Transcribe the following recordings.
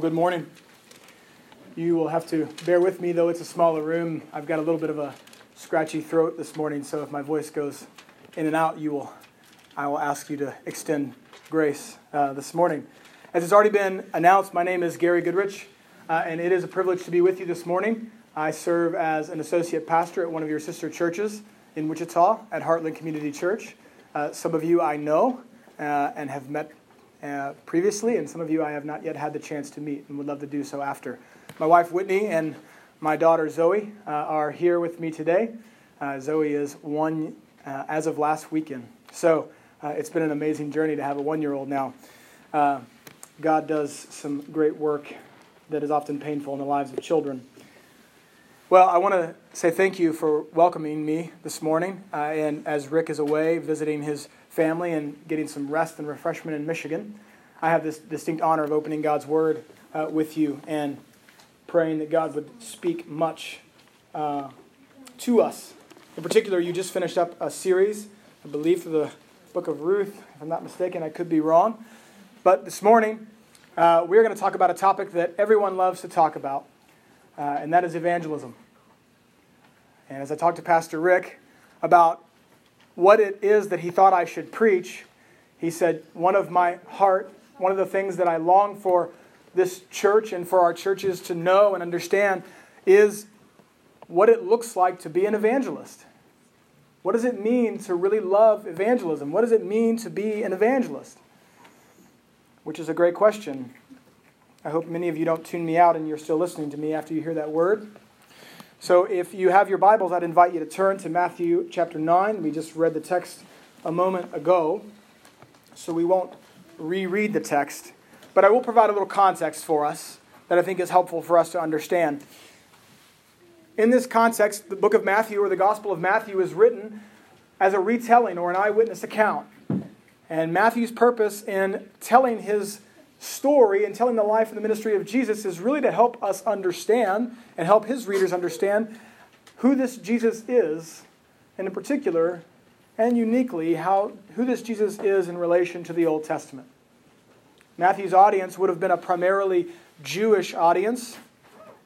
Well, good morning. You will have to bear with me, though it's a smaller room. I've got a little bit of a scratchy throat this morning, so if my voice goes in and out, you will, I will ask you to extend grace uh, this morning. As it's already been announced, my name is Gary Goodrich, uh, and it is a privilege to be with you this morning. I serve as an associate pastor at one of your sister churches in Wichita at Heartland Community Church. Uh, some of you I know uh, and have met uh, previously, and some of you I have not yet had the chance to meet and would love to do so after. My wife Whitney and my daughter Zoe uh, are here with me today. Uh, Zoe is one uh, as of last weekend. So uh, it's been an amazing journey to have a one year old now. Uh, God does some great work that is often painful in the lives of children. Well, I want to say thank you for welcoming me this morning. and as Rick is away visiting his family and getting some rest and refreshment in Michigan. I have this distinct honor of opening God's Word uh, with you and praying that God would speak much uh, to us. In particular, you just finished up a series, I believe, through the book of Ruth. If I'm not mistaken, I could be wrong. But this morning, uh, we're going to talk about a topic that everyone loves to talk about, uh, and that is evangelism. And as I talked to Pastor Rick about what it is that he thought I should preach, he said, One of my heart, one of the things that I long for this church and for our churches to know and understand is what it looks like to be an evangelist. What does it mean to really love evangelism? What does it mean to be an evangelist? Which is a great question. I hope many of you don't tune me out and you're still listening to me after you hear that word. So if you have your Bibles, I'd invite you to turn to Matthew chapter 9. We just read the text a moment ago, so we won't reread the text. But I will provide a little context for us that I think is helpful for us to understand. In this context, the book of Matthew or the Gospel of Matthew is written as a retelling or an eyewitness account. And Matthew's purpose in telling his story and telling the life and the ministry of Jesus is really to help us understand and help his readers understand who this Jesus is, and in particular and uniquely, how, who this Jesus is in relation to the Old Testament. Matthew's audience would have been a primarily Jewish audience.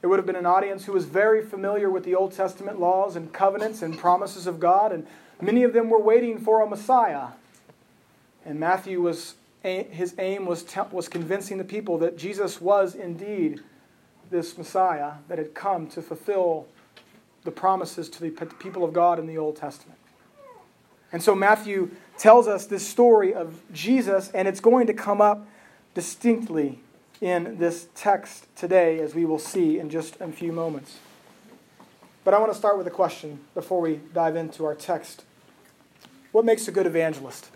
It would have been an audience who was very familiar with the Old Testament laws and covenants and promises of God, and many of them were waiting for a Messiah. And Matthew was his aim was, was convincing the people that Jesus was indeed this Messiah that had come to fulfill the promises to the people of God in the Old Testament. And so Matthew tells us this story of Jesus, and it's going to come up distinctly in this text today, as we will see in just a few moments. But I want to start with a question before we dive into our text. What makes a good evangelist?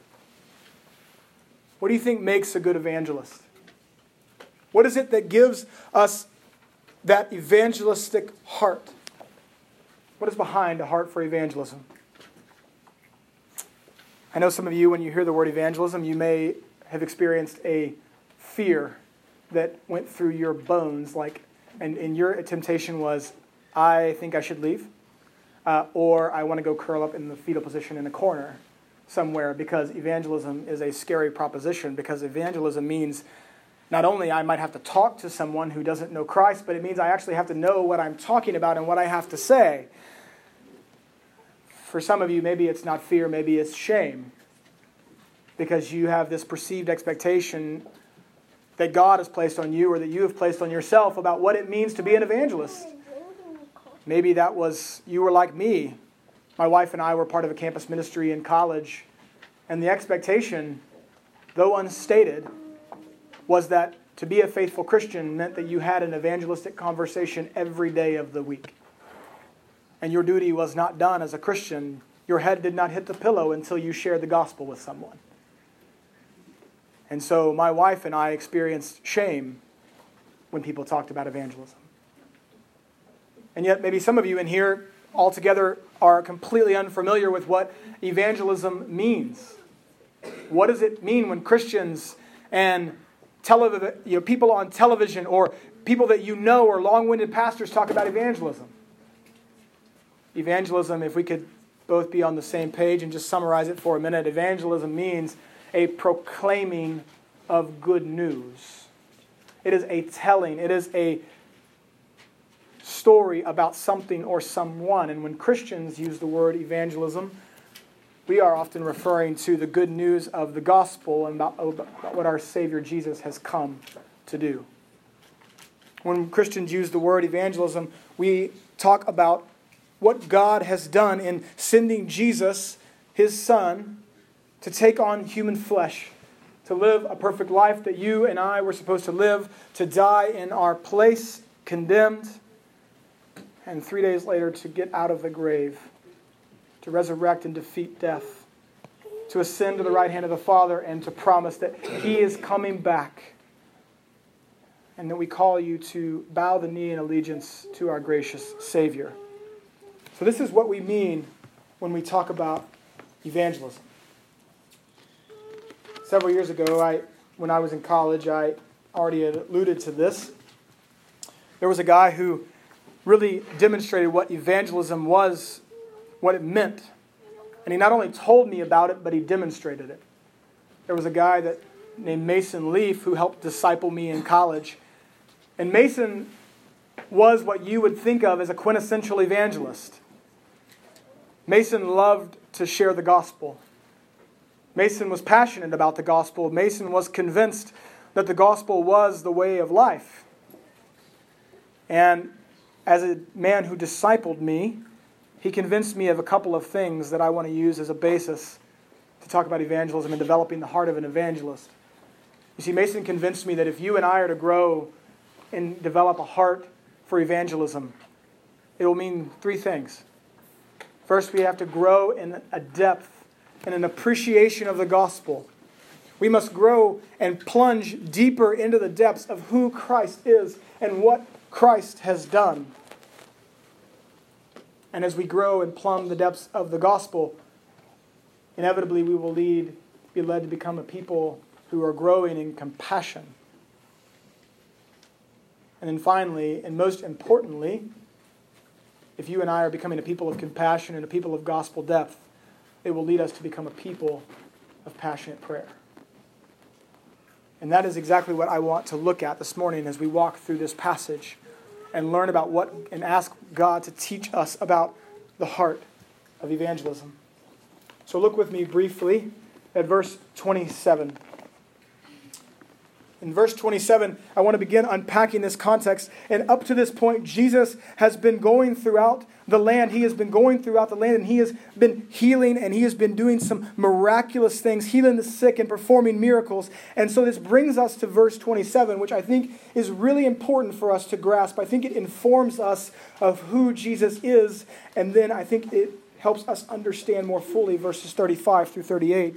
What do you think makes a good evangelist? What is it that gives us that evangelistic heart? What is behind a heart for evangelism? I know some of you, when you hear the word evangelism, you may have experienced a fear that went through your bones, like, and, and your temptation was, I think I should leave, uh, or I want to go curl up in the fetal position in a corner somewhere because evangelism is a scary proposition because evangelism means not only I might have to talk to someone who doesn't know Christ, but it means I actually have to know what I'm talking about and what I have to say. For some of you, maybe it's not fear, maybe it's shame. Because you have this perceived expectation that God has placed on you or that you have placed on yourself about what it means to be an evangelist. Maybe that was, you were like me my wife and I were part of a campus ministry in college, and the expectation, though unstated, was that to be a faithful Christian meant that you had an evangelistic conversation every day of the week. And your duty was not done as a Christian. Your head did not hit the pillow until you shared the gospel with someone. And so my wife and I experienced shame when people talked about evangelism. And yet, maybe some of you in here altogether are completely unfamiliar with what evangelism means. What does it mean when Christians and telev- you know, people on television or people that you know or long winded pastors talk about evangelism? Evangelism, if we could both be on the same page and just summarize it for a minute, evangelism means a proclaiming of good news. it is a telling, it is a story about something or someone. And when Christians use the word evangelism, we are often referring to the good news of the gospel and about, about what our Savior Jesus has come to do. When Christians use the word evangelism, we talk about what God has done in sending Jesus, his Son, to take on human flesh, to live a perfect life that you and I were supposed to live, to die in our place, condemned, and three days later to get out of the grave to resurrect and defeat death, to ascend to the right hand of the Father, and to promise that He is coming back. And that we call you to bow the knee in allegiance to our gracious Savior. So, this is what we mean when we talk about evangelism. Several years ago, I, when I was in college, I already alluded to this. There was a guy who really demonstrated what evangelism was what it meant. And he not only told me about it, but he demonstrated it. There was a guy that named Mason Leaf who helped disciple me in college. And Mason was what you would think of as a quintessential evangelist. Mason loved to share the gospel. Mason was passionate about the gospel. Mason was convinced that the gospel was the way of life. And as a man who discipled me, he convinced me of a couple of things that I want to use as a basis to talk about evangelism and developing the heart of an evangelist. You see, Mason convinced me that if you and I are to grow and develop a heart for evangelism, it will mean three things. First, we have to grow in a depth and an appreciation of the gospel. We must grow and plunge deeper into the depths of who Christ is and what Christ has done. And as we grow and plumb the depths of the gospel, inevitably we will lead, be led to become a people who are growing in compassion. And then finally, and most importantly, if you and I are becoming a people of compassion and a people of gospel depth, it will lead us to become a people of passionate prayer. And that is exactly what I want to look at this morning as we walk through this passage and learn about what and ask God to teach us about the heart of evangelism. So look with me briefly at verse 27. In verse 27, I want to begin unpacking this context. And up to this point, Jesus has been going throughout the land. He has been going throughout the land and he has been healing and he has been doing some miraculous things, healing the sick and performing miracles. And so this brings us to verse 27, which I think is really important for us to grasp. I think it informs us of who Jesus is. And then I think it helps us understand more fully verses 35 through 38.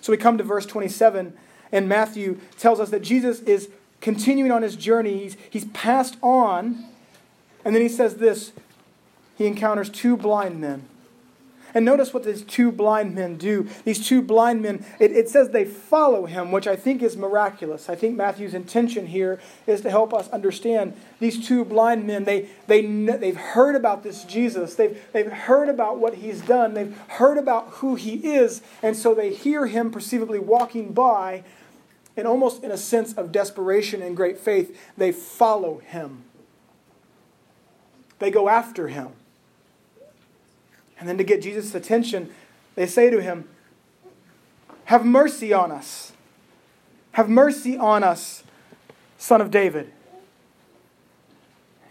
So we come to verse 27 and Matthew tells us that Jesus is continuing on his journey. He's, he's passed on, and then he says this he encounters two blind men. And notice what these two blind men do. These two blind men, it, it, says they follow him, which I think is miraculous. I think Matthew's intention here is to help us understand these two blind men. They, they, they've heard about this Jesus, they've, they've heard about what he's done, they've heard about who he is, and so they hear him perceivably walking by, and almost in a sense of desperation and great faith, they follow him. They go after him. And then to get Jesus' attention, they say to him, Have mercy on us. Have mercy on us, son of David.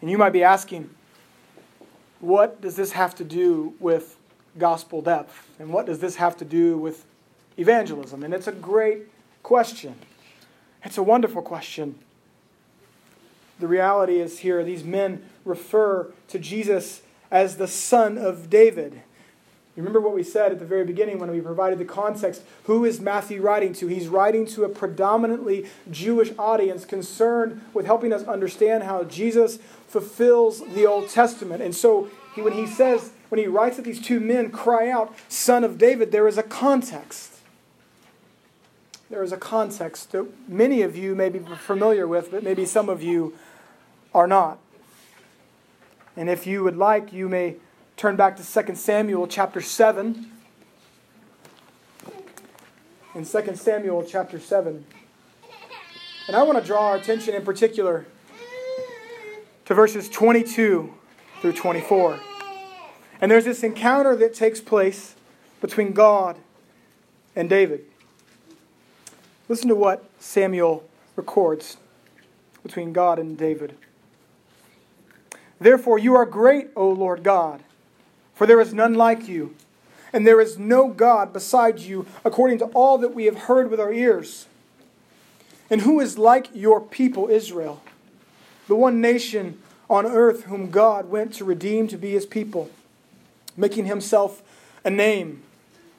And you might be asking, what does this have to do with gospel depth? And what does this have to do with evangelism? And it's a great question. It's a wonderful question. The reality is here, these men refer to Jesus as the son of David. Remember what we said at the very beginning when we provided the context. Who is Matthew writing to? He's writing to a predominantly Jewish audience concerned with helping us understand how Jesus fulfills the Old Testament. And so he, when he says, when he writes that these two men cry out, Son of David, there is a context there is a context that many of you may be familiar with, but maybe some of you are not. And if you would like, you may turn back to 2 Samuel chapter 7. In 2 Samuel chapter 7. And I want to draw our attention in particular to verses 22 through 24. And there's this encounter that takes place between God and David. Listen to what Samuel records between God and David. Therefore, you are great, O Lord God, for there is none like you, and there is no God beside you, according to all that we have heard with our ears. And who is like your people, Israel, the one nation on earth whom God went to redeem to be his people, making himself a name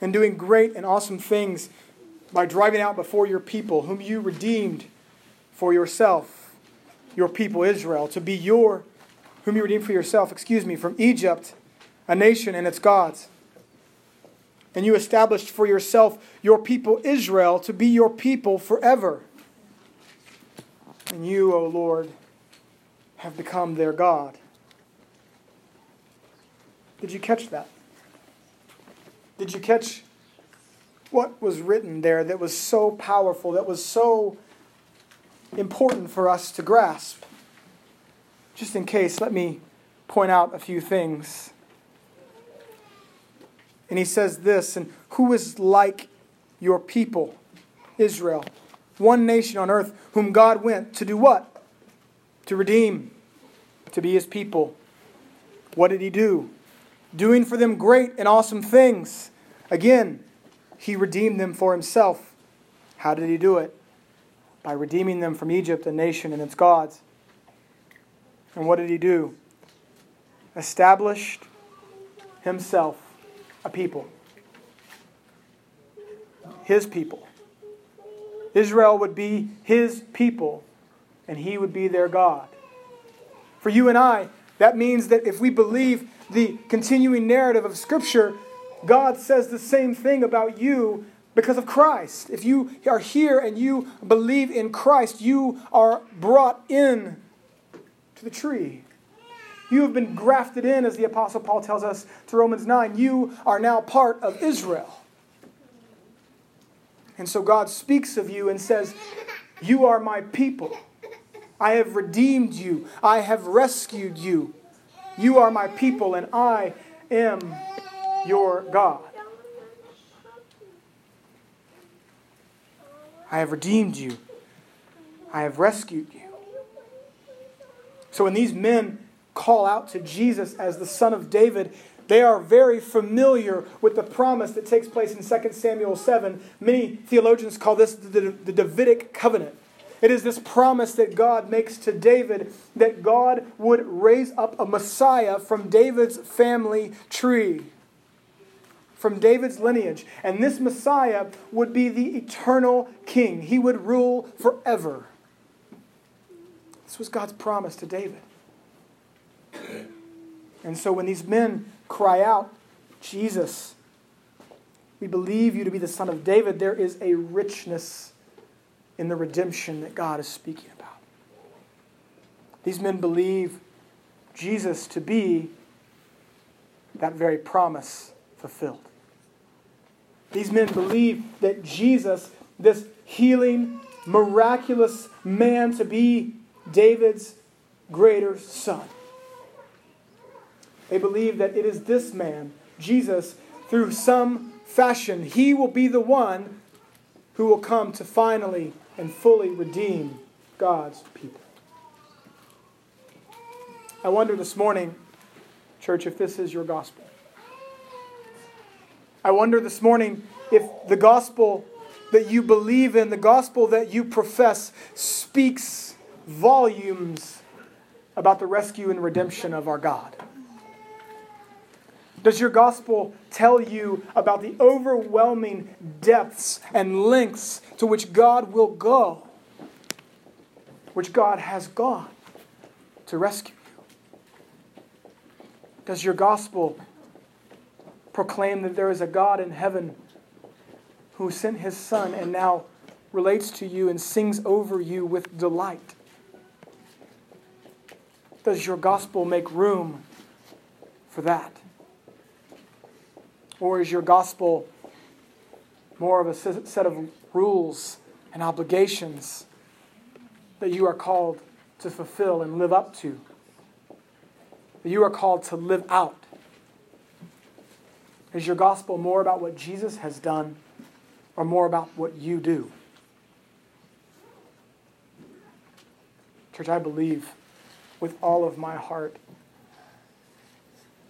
and doing great and awesome things by driving out before your people, whom you redeemed for yourself, your people Israel, to be your, whom you redeemed for yourself, excuse me, from Egypt, a nation and its gods. And you established for yourself your people Israel to be your people forever. And you, O Lord, have become their God. Did you catch that? Did you catch what was written there that was so powerful, that was so important for us to grasp? Just in case, let me point out a few things. And he says this, and who is like your people, Israel? One nation on earth whom God went to do what? To redeem, to be his people. What did he do? Doing for them great and awesome things. Again, he redeemed them for himself. How did he do it? By redeeming them from Egypt, a nation and its gods. And what did he do? Established himself a people. His people. Israel would be his people, and he would be their God. For you and I, that means that if we believe the continuing narrative of Scripture, God says the same thing about you because of Christ. If you are here and you believe in Christ, you are brought in to the tree. You have been grafted in, as the Apostle Paul tells us to Romans 9. You are now part of Israel. And so God speaks of you and says, You are my people. I have redeemed you. I have rescued you. You are my people, and I am your God. I have redeemed you. I have rescued you. So when these men call out to Jesus as the son of David, they are very familiar with the promise that takes place in 2 Samuel 7. Many theologians call this the, the Davidic covenant. It is this promise that God makes to David that God would raise up a Messiah from David's family tree, from David's lineage. And this Messiah would be the eternal king, he would rule forever. This was God's promise to David. And so when these men cry out, Jesus, we believe you to be the Son of David, there is a richness in the redemption that God is speaking about. These men believe Jesus to be that very promise fulfilled. These men believe that Jesus, this healing, miraculous man, to be David's greater son. They believe that it is this man, Jesus, through some fashion, he will be the one who will come to finally and fully redeem God's people. I wonder this morning, church, if this is your gospel. I wonder this morning if the gospel that you believe in, the gospel that you profess, speaks volumes about the rescue and redemption of our God. Does your gospel tell you about the overwhelming depths and lengths to which God will go, which God has gone to rescue you? Does your gospel proclaim that there is a God in heaven who sent his Son and now relates to you and sings over you with delight? Does your gospel make room for that? Or is your gospel more of a set of rules and obligations that you are called to fulfill and live up to, that you are called to live out? Is your gospel more about what Jesus has done or more about what you do? Church, I believe with all of my heart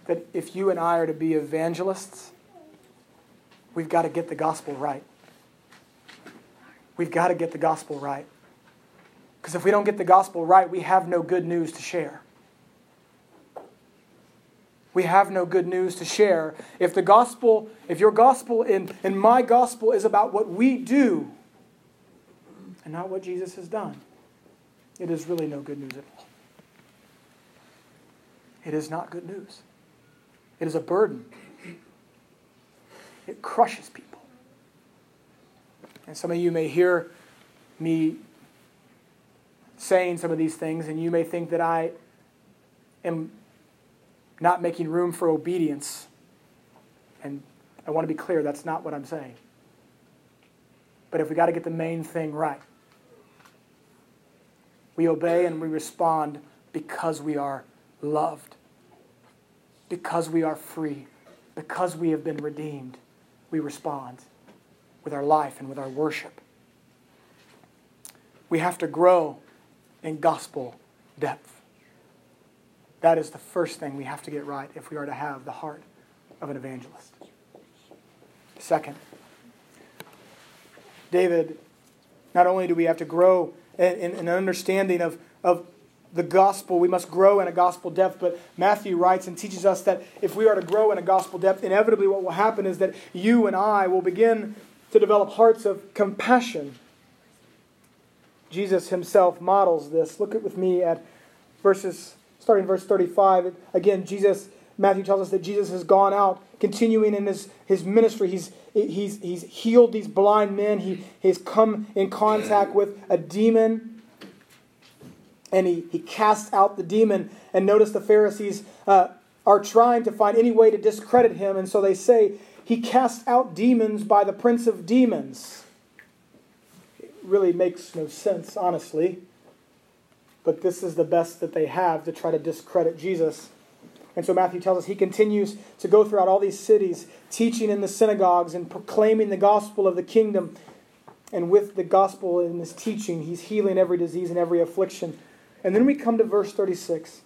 that if you and I are to be evangelists, we've got to get the gospel right. We've got to get the gospel right. Because if we don't get the gospel right, we have no good news to share. We have no good news to share. If the gospel, if your gospel and, and my gospel is about what we do and not what Jesus has done, it is really no good news at all. It is not good news. It is a burden. It crushes people. And some of you may hear me saying some of these things, and you may think that I am not making room for obedience. And I want to be clear, that's not what I'm saying. But if we got to get the main thing right, we obey and we respond because we are loved, because we are free, because we have been redeemed. We respond with our life and with our worship. We have to grow in gospel depth. That is the first thing we have to get right if we are to have the heart of an evangelist. Second, David, not only do we have to grow in, an understanding of, of the gospel, we must grow in a gospel depth, but Matthew writes and teaches us that if we are to grow in a gospel depth, inevitably what will happen is that you and I will begin to develop hearts of compassion. Jesus himself models this. Look at with me at verses starting verse 35. Again, Jesus, Matthew tells us that Jesus has gone out, continuing in his, his ministry. He's, he's, he's healed these blind men. He, he's come in contact with a demon, and he, he casts out the demon. And notice the Pharisees uh, are trying to find any way to discredit him, and so they say, He casts out demons by the prince of demons. It really makes no sense, honestly but this is the best that they have to try to discredit Jesus. And so Matthew tells us he continues to go throughout all these cities, teaching in the synagogues and proclaiming the gospel of the kingdom. And with the gospel in his teaching, he's healing every disease and every affliction. And then we come to verse 36.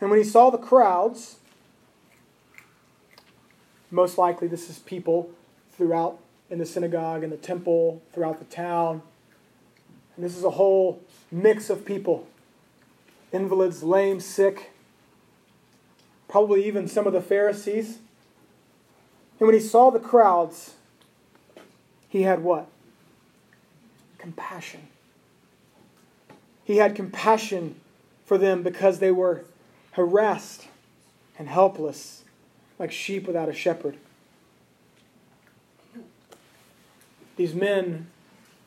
And when he saw the crowds, most likely this is people throughout in the synagogue, in the temple, throughout the town, and this is a whole mix of people invalids, lame, sick, probably even some of the Pharisees. And when he saw the crowds, he had what? Compassion. He had compassion for them because they were harassed and helpless, like sheep without a shepherd. These men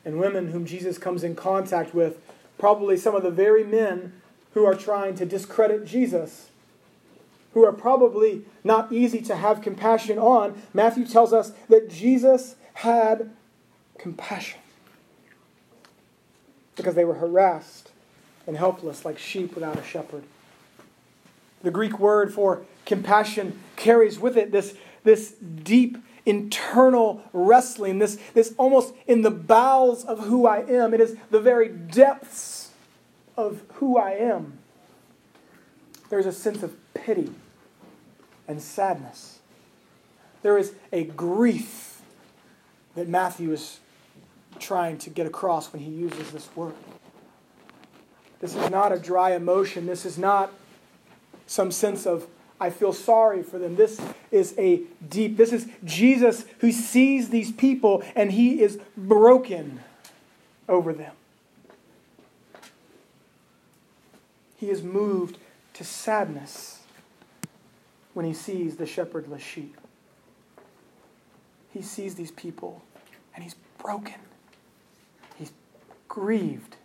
and women whom Jesus comes in contact with, probably some of the very men who are trying to discredit Jesus, who are probably not easy to have compassion on. Matthew tells us that Jesus had compassion because they were harassed and helpless like sheep without a shepherd. The Greek word for compassion carries with it this, this deep internal wrestling, this, this almost in the bowels of who I am. It is the very depths of who I am. There's a sense of pity and sadness. There is a grief that Matthew is trying to get across when he uses this word. This is not a dry emotion. This is not some sense of I feel sorry for them. This is a deep, this is Jesus who sees these people and he is broken over them. He is moved to sadness when he sees the shepherdless sheep. He sees these people and he's broken. He's grieved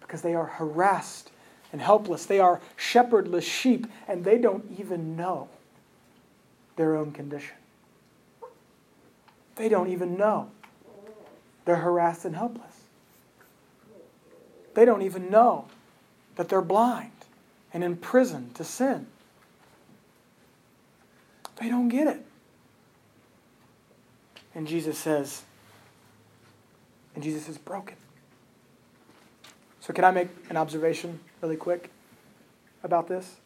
because they are harassed and helpless. They are shepherdless sheep, and they don't even know their own condition. They don't even know. They're harassed and helpless. They don't even know that they're blind and in prison to sin. They don't get it. And Jesus says, and Jesus is broken. So, can I make an observation really quick about this?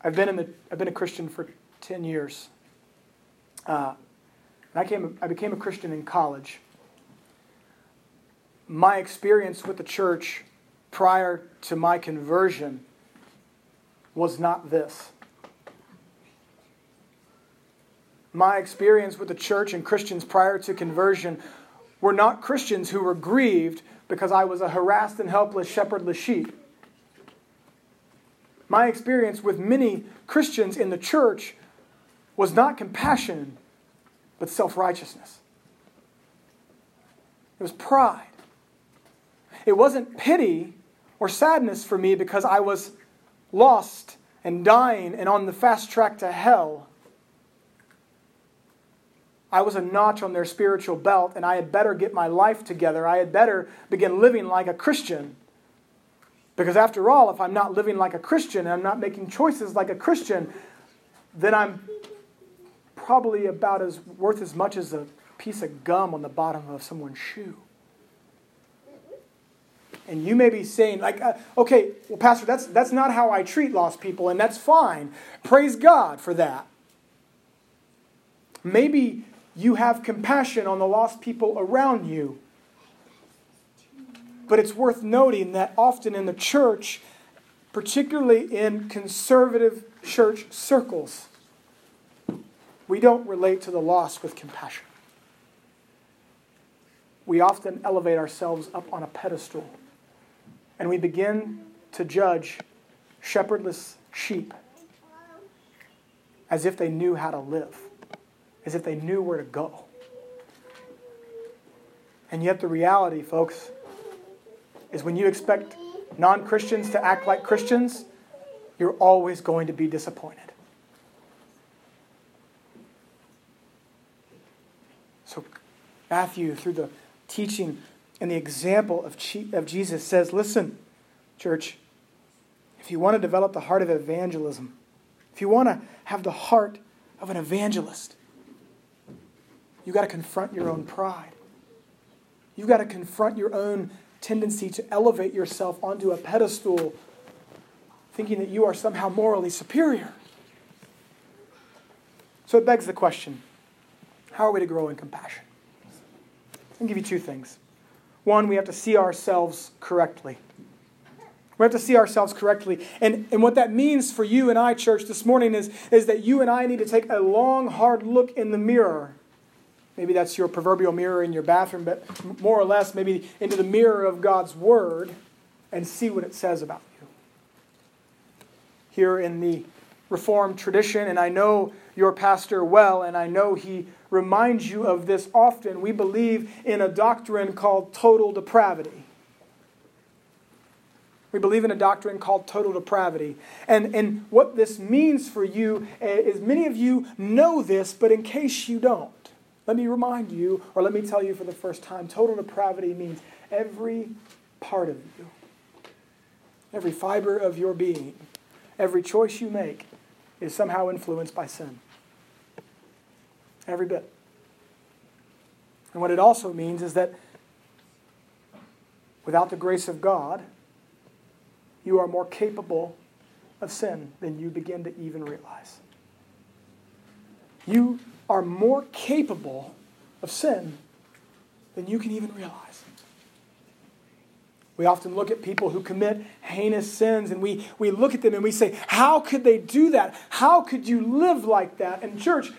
I've been, in the, I've been a Christian for 10 years. Uh, I, came, I became a Christian in college. My experience with the church prior to my conversion was not this. My experience with the church and Christians prior to conversion were not Christians who were grieved because I was a harassed and helpless shepherdless sheep. My experience with many Christians in the church was not compassion, but self righteousness. It was pride. It wasn't pity or sadness for me because I was lost and dying and on the fast track to hell. I was a notch on their spiritual belt, and I had better get my life together. I had better begin living like a Christian. Because after all, if I'm not living like a Christian and I'm not making choices like a Christian, then I'm probably about as worth as much as a piece of gum on the bottom of someone's shoe. And you may be saying, like, uh, okay, well, Pastor, that's, that's not how I treat lost people, and that's fine. Praise God for that. Maybe you have compassion on the lost people around you. But it's worth noting that often in the church, particularly in conservative church circles, we don't relate to the lost with compassion. We often elevate ourselves up on a pedestal and we begin to judge shepherdless sheep as if they knew how to live as if they knew where to go. And yet, the reality, folks, is when you expect non Christians to act like Christians, you're always going to be disappointed. So, Matthew, through the teaching and the example of, of Jesus, says listen, church, if you want to develop the heart of evangelism, if you want to have the heart of an evangelist, You've got to confront your own pride. You've got to confront your own tendency to elevate yourself onto a pedestal, thinking that you are somehow morally superior. So it begs the question how are we to grow in compassion? I'll give you two things. One, we have to see ourselves correctly. We have to see ourselves correctly. And, and what that means for you and I, church, this morning is, is that you and I need to take a long, hard look in the mirror Maybe that's your proverbial mirror in your bathroom, but more or less, maybe into the mirror of God's Word and see what it says about you. Here in the Reformed tradition, and I know your pastor well, and I know he reminds you of this often, we believe in a doctrine called total depravity. We believe in a doctrine called total depravity. And, and what this means for you eh, is many of you know this, but in case you don't, let me remind you, or let me tell you for the first time total depravity means every part of you, every fiber of your being, every choice you make is somehow influenced by sin. Every bit. And what it also means is that without the grace of God, you are more capable of sin than you begin to even realize. You are more capable of sin than you can even realize. We often look at people who commit heinous sins and we, we look at them and we say, How could they do that? How could you live like that? And, church,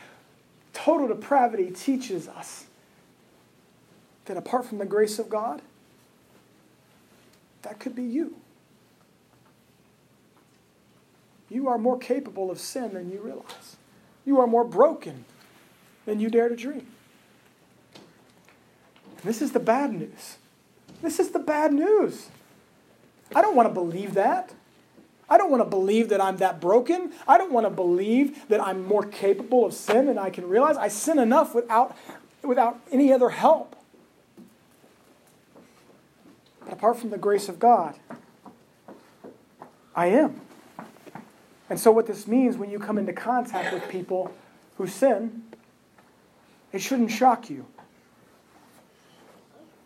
total depravity teaches us that apart from the grace of God, that could be you. You are more capable of sin than you realize. You are more broken than you dare to dream. This is the bad news. This is the bad news. I don't want to believe that. I don't want to believe that I'm that broken. I don't want to believe that I'm more capable of sin than I can realize. I sin enough without without any other help. But apart from the grace of God, I am. And so, what this means when you come into contact with people who sin, it shouldn't shock you.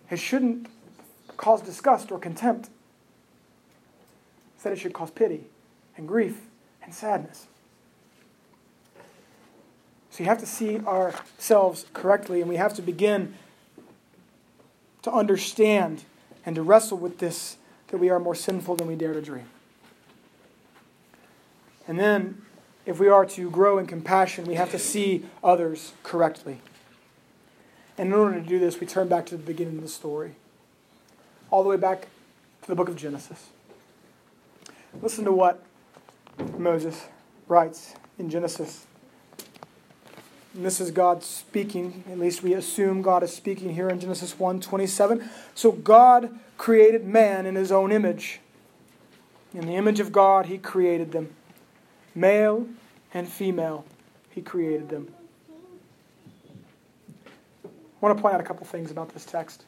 It shouldn't cause disgust or contempt. Instead, it should cause pity and grief and sadness. So you have to see ourselves correctly, and we have to begin to understand and to wrestle with this that we are more sinful than we dare to dream. And then, if we are to grow in compassion, we have to see others correctly. And in order to do this, we turn back to the beginning of the story, all the way back to the book of Genesis. Listen to what Moses writes in Genesis and this is God speaking. At least we assume God is speaking here in Genesis 1 27. So God created man in his own image. In the image of God, he created them. Male and female, he created them. I want to point out a couple things about this text.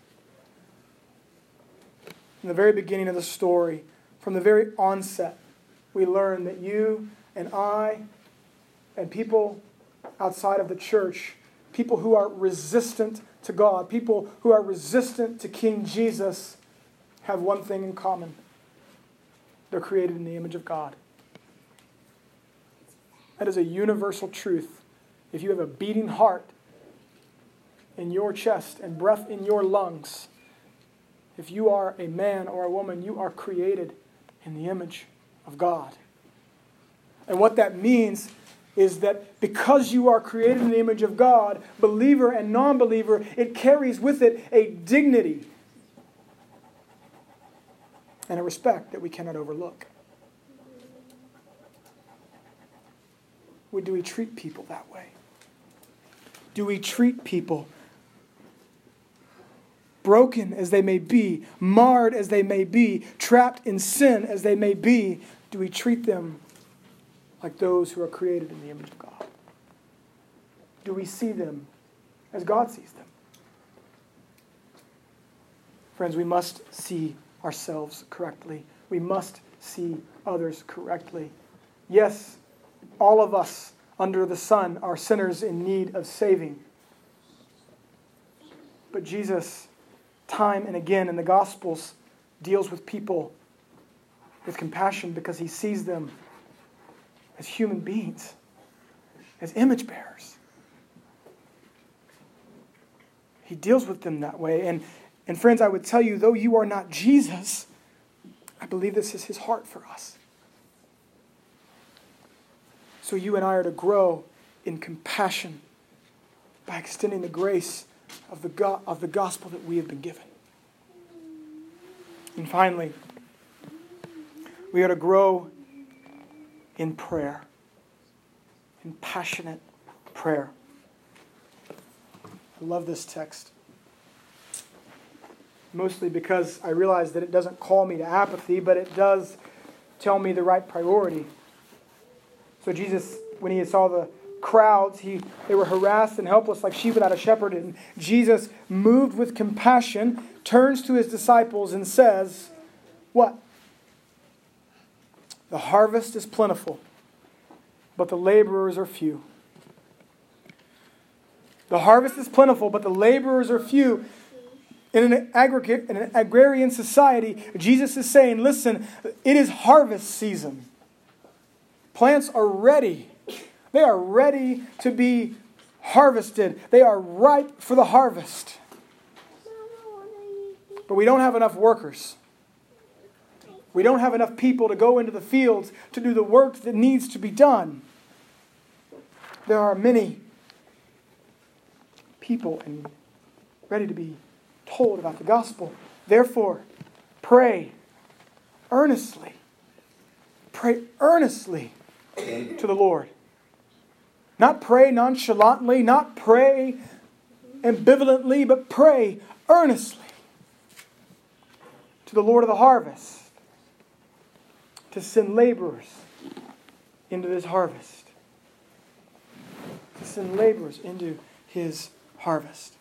In the very beginning of the story, from the very onset, we learn that you and I and people outside of the church, people who are resistant to God, people who are resistant to King Jesus, have one thing in common they're created in the image of God. That is a universal truth. If you have a beating heart in your chest and breath in your lungs, if you are a man or a woman, you are created in the image of God. And what that means is that because you are created in the image of God, believer and non believer, it carries with it a dignity and a respect that we cannot overlook. do we treat people that way? Do we treat people, broken as they may be, marred as they may be, trapped in sin as they may be, do we treat them like those who are created in the image of God? Do we see them as God sees them? Friends, we must see ourselves correctly. We must see others correctly. Yes, all of us under the sun are sinners in need of saving. But Jesus, time and again in the Gospels, deals with people with compassion because he sees them as human beings, as image bearers. He deals with them that way. And, and friends, I would tell you, though you are not Jesus, I believe this is his heart for us. So you and I are to grow in compassion by extending the grace of the, go- of the gospel that we have been given. And finally, we are to grow in prayer, in passionate prayer. I love this text. Mostly because I realize that it doesn't call me to apathy, but it does tell me the right priority. So Jesus, when he saw the crowds, he, they were harassed and helpless like sheep without a shepherd. And Jesus, moved with compassion, turns to his disciples and says, What? The harvest is plentiful, but the laborers are few. The harvest is plentiful, but the laborers are few. In an, aggregate, in an agrarian society, Jesus is saying, listen, it is harvest season. Plants are ready. They are ready to be harvested. They are ripe for the harvest. But we don't have enough workers. We don't have enough people to go into the fields to do the work that needs to be done. There are many people and ready to be told about the gospel. Therefore, pray earnestly. Pray earnestly to the Lord. Not pray nonchalantly, not pray ambivalently, but pray earnestly to the Lord of the harvest to send laborers into this harvest. To send laborers into his harvest.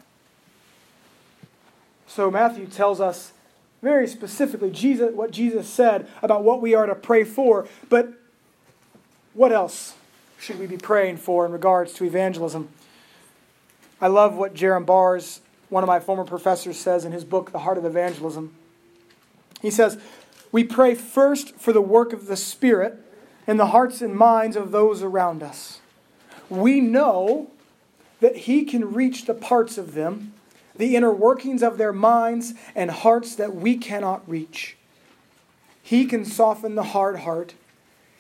So Matthew tells us very specifically Jesus, what Jesus said about what we are to pray for. But what else should we be praying for in regards to evangelism? I love what Jerram Barrs, one of my former professors, says in his book, The Heart of Evangelism. He says, We pray first for the work of the Spirit in the hearts and minds of those around us. We know that He can reach the parts of them the inner workings of their minds and hearts that we cannot reach. He can soften the hard heart.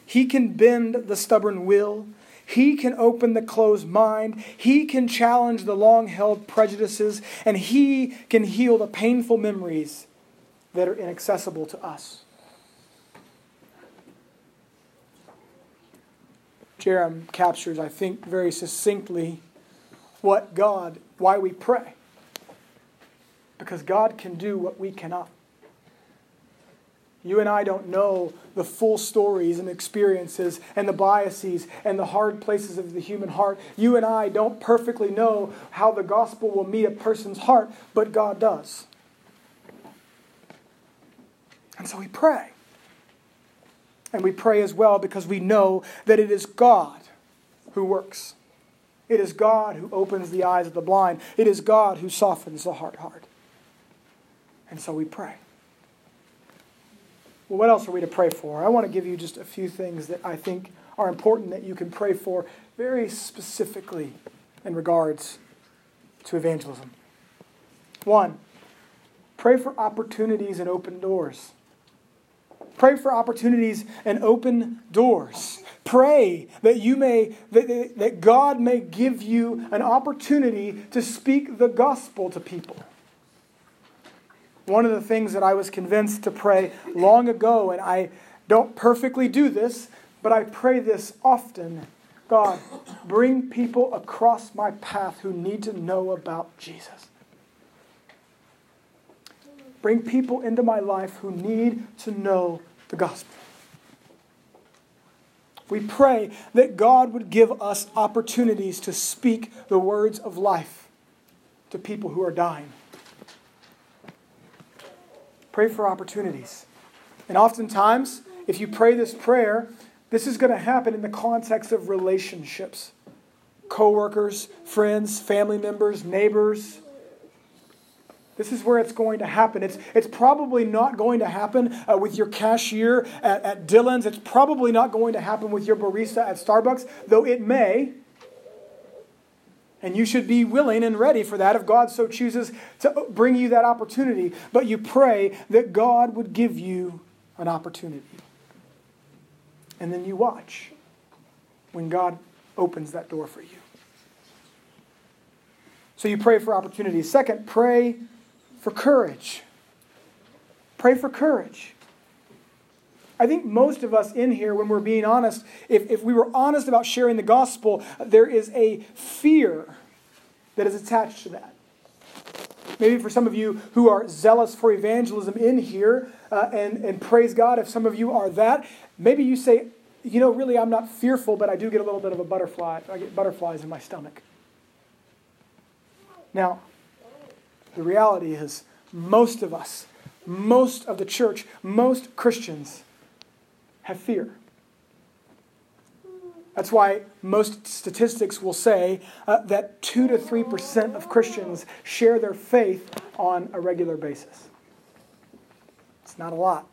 He can bend the stubborn will. He can open the closed mind. He can challenge the long held prejudices. And He can heal the painful memories that are inaccessible to us. Jerram captures, I think, very succinctly what God, why we pray. Because God can do what we cannot. You and I don't know the full stories and experiences and the biases and the hard places of the human heart. You and I don't perfectly know how the gospel will meet a person's heart, but God does. And so we pray. And we pray as well because we know that it is God who works. It is God who opens the eyes of the blind. It is God who softens the hard heart. And so we pray. Well, what else are we to pray for? I want to give you just a few things that I think are important that you can pray for very specifically in regards to evangelism. One, pray for opportunities and open doors. Pray for opportunities and open doors. Pray that you may that, that God may give you an opportunity to speak the gospel to people. One of the things that I was convinced to pray long ago, and I don't perfectly do this, but I pray this often God, bring people across my path who need to know about Jesus. Bring people into my life who need to know the gospel. We pray that God would give us opportunities to speak the words of life to people who are dying. Pray for opportunities. And oftentimes, if you pray this prayer, this is going to happen in the context of relationships coworkers, friends, family members, neighbors. This is where it's going to happen. It's, it's probably not going to happen uh, with your cashier at, at. It's probably not going to happen with your barista at Starbucks, though it may. And you should be willing and ready for that if God so chooses to bring you that opportunity. But you pray that God would give you an opportunity. And then you watch when God opens that door for you. So you pray for opportunities. Second, pray for courage. Pray for courage. I think most of us in here, when we're being honest, if, if we were honest about sharing the gospel, there is a fear that is attached to that. Maybe for some of you who are zealous for evangelism in here, uh, and, and praise God if some of you are that, maybe you say, you know, really, I'm not fearful, but I do get a little bit of a butterfly. I get butterflies in my stomach. Now, the reality is, most of us, most of the church, most Christians have fear. That's why most statistics will say uh, that 2 to 3% of Christians share their faith on a regular basis. It's not a lot.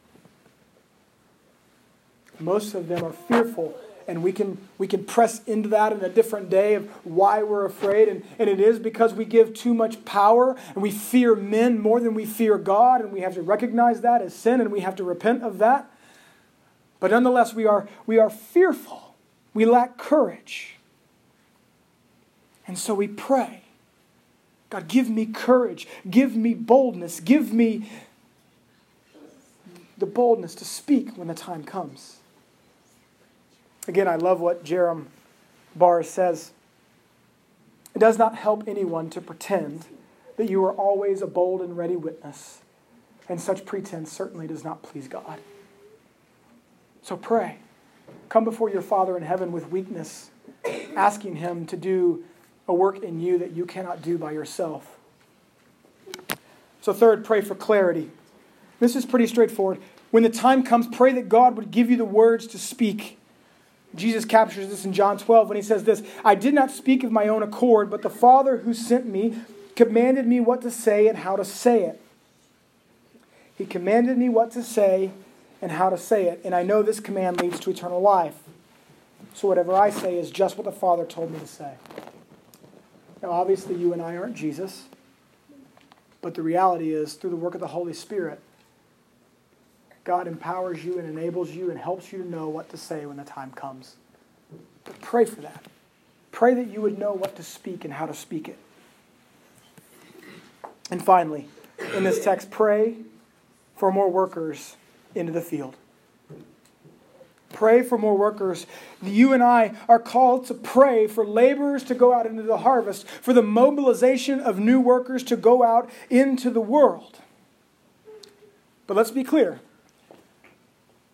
Most of them are fearful, and we can, we can press into that in a different day of why we're afraid. And, and it is because we give too much power and we fear men more than we fear God, and we have to recognize that as sin and we have to repent of that. But nonetheless, we are, we are fearful. We lack courage. And so we pray God, give me courage. Give me boldness. Give me the boldness to speak when the time comes. Again, I love what Jerram Barrs says. It does not help anyone to pretend that you are always a bold and ready witness, and such pretense certainly does not please God. So pray. Come before your Father in heaven with weakness, asking Him to do a work in you that you cannot do by yourself. So, third, pray for clarity. This is pretty straightforward. When the time comes, pray that God would give you the words to speak. Jesus captures this in John 12 when he says this I did not speak of my own accord, but the Father who sent me commanded me what to say and how to say it. He commanded me what to say and how to say it, and I know this command leads to eternal life. So whatever I say is just what the Father told me to say. Now, obviously, you and I aren't Jesus, but the reality is, through the work of the Holy Spirit, God empowers you and enables you and helps you to know what to say when the time comes. But pray for that. Pray that you would know what to speak and how to speak it. And finally, in this text, pray for more workers into the field. Pray for more workers. You and I are called to pray for laborers to go out into the harvest, for the mobilization of new workers to go out into the world. But let's be clear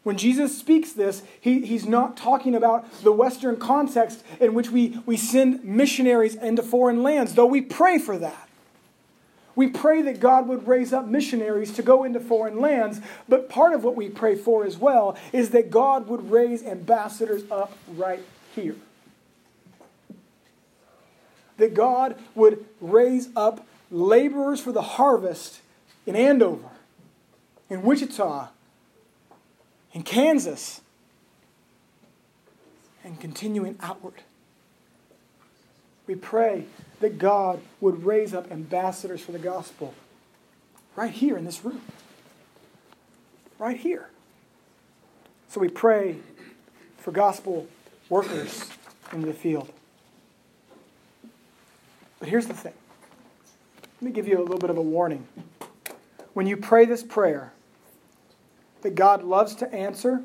when Jesus speaks this, he, he's not talking about the Western context in which we, we send missionaries into foreign lands, though we pray for that. We pray that God would raise up missionaries to go into foreign lands, but part of what we pray for as well is that God would raise ambassadors up right here. That God would raise up laborers for the harvest in Andover, in Wichita, in Kansas, and continuing outward. We pray that God would raise up ambassadors for the gospel right here in this room. Right here. So we pray for gospel workers in the field. But here's the thing let me give you a little bit of a warning. When you pray this prayer, that God loves to answer,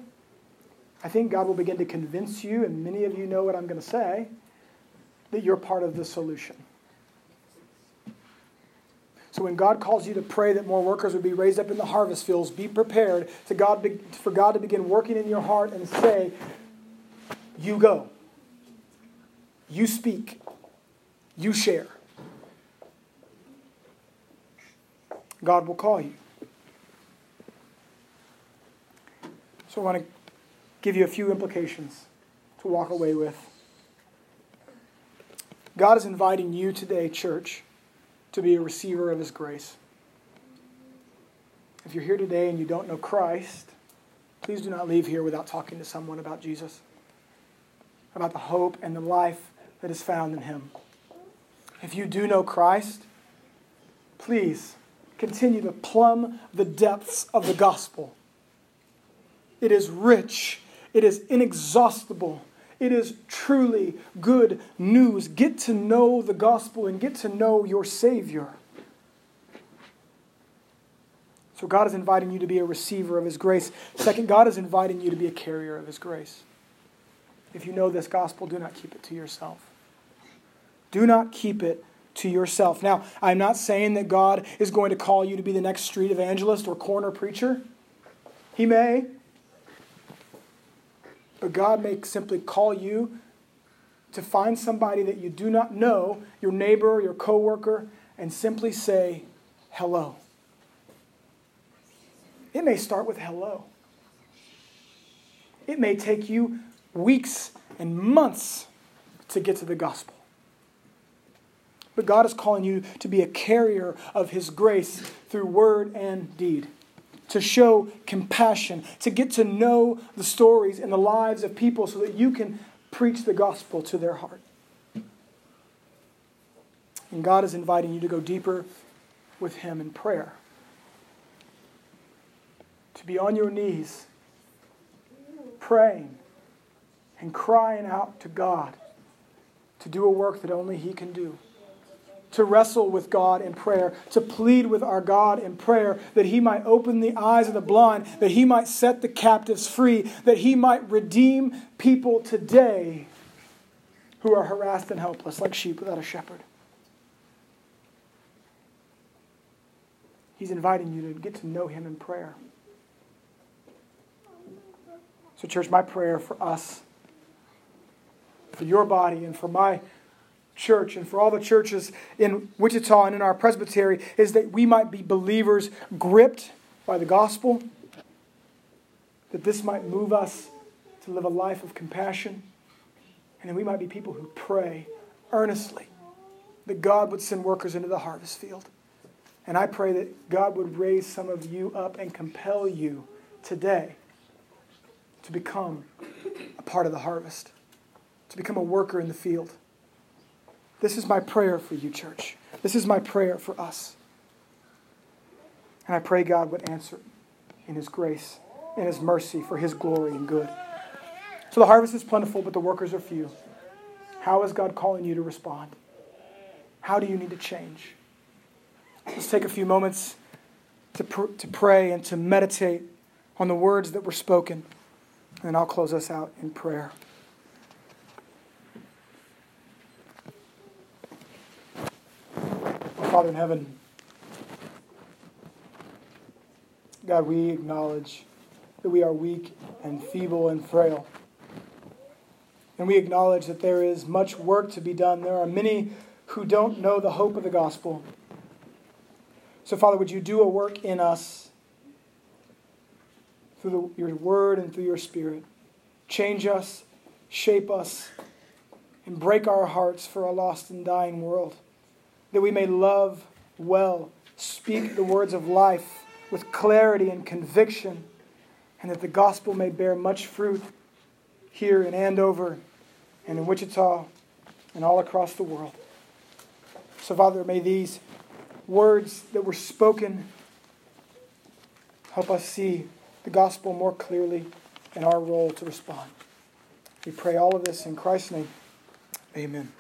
I think God will begin to convince you, and many of you know what I'm going to say, that you're part of the solution. So when God calls you to pray that more workers would be raised up in the harvest fields, be prepared to God, for God to begin working in your heart and say, You go. You speak. You share. God will call you. So I want to give you a few implications to walk away with. God is inviting you today, church, to be a receiver of His grace. If you're here today and you don't know Christ, please do not leave here without talking to someone about Jesus, about the hope and the life that is found in Him. If you do know Christ, please continue to plumb the depths of the gospel it is rich. It is inexhaustible. It is truly good news. Get to know the gospel and get to know your Savior. So, God is inviting you to be a receiver of His grace. Second, God is inviting you to be a carrier of His grace. If you know this gospel, do not keep it to yourself. Do not keep it to yourself. Now, I'm not saying that God is going to call you to be the next street evangelist or corner preacher. He may. But God may simply call you to find somebody that you do not know, your neighbor, your coworker, and simply say hello. It may start with hello. It may take you weeks and months to get to the gospel. But God is calling you to be a carrier of His grace through word and deed to show compassion, to get to know the stories and the lives of people so that you can preach the gospel to their heart. And God is inviting you to go deeper with Him in prayer, to be on your knees, praying and crying out to God to do a work that only He can do to wrestle with God in prayer, to plead with our God in prayer that He might open the eyes of the blind, that He might set the captives free, that He might redeem people today who are harassed and helpless, like sheep without a shepherd. He's inviting you to get to know Him in prayer. So, church, my prayer for us, for your body, and for my church and for all the churches in Wichita and in our presbytery is that we might be believers gripped by the gospel, that this might move us to live a life of compassion, and that we might be people who pray earnestly that God would send workers into the harvest field. And I pray that God would raise some of you up and compel you today to become a part of the harvest, to become a worker in the field. This is my prayer for you, church. This is my prayer for us. And I pray God would answer in His grace, in His mercy, for His glory and good. So the harvest is plentiful, but the workers are few. How is God calling you to respond? How do you need to change? Let's take a few moments to, pr- to pray and to meditate on the words that were spoken. And I'll close us out in prayer. Father in heaven, God, we acknowledge that we are weak and feeble and frail. And we acknowledge that there is much work to be done. There are many who don't know the hope of the gospel. So, Father, would you do a work in us through the, your word and through your spirit? Change us, shape us, and break our hearts for a lost and dying world, that we may love well, speak the words of life with clarity and conviction, and that the gospel may bear much fruit here in Andover and in Wichita and all across the world. So, Father, may these words that were spoken help us see the gospel more clearly and our role to respond. We pray all of this in Christ's name. Amen.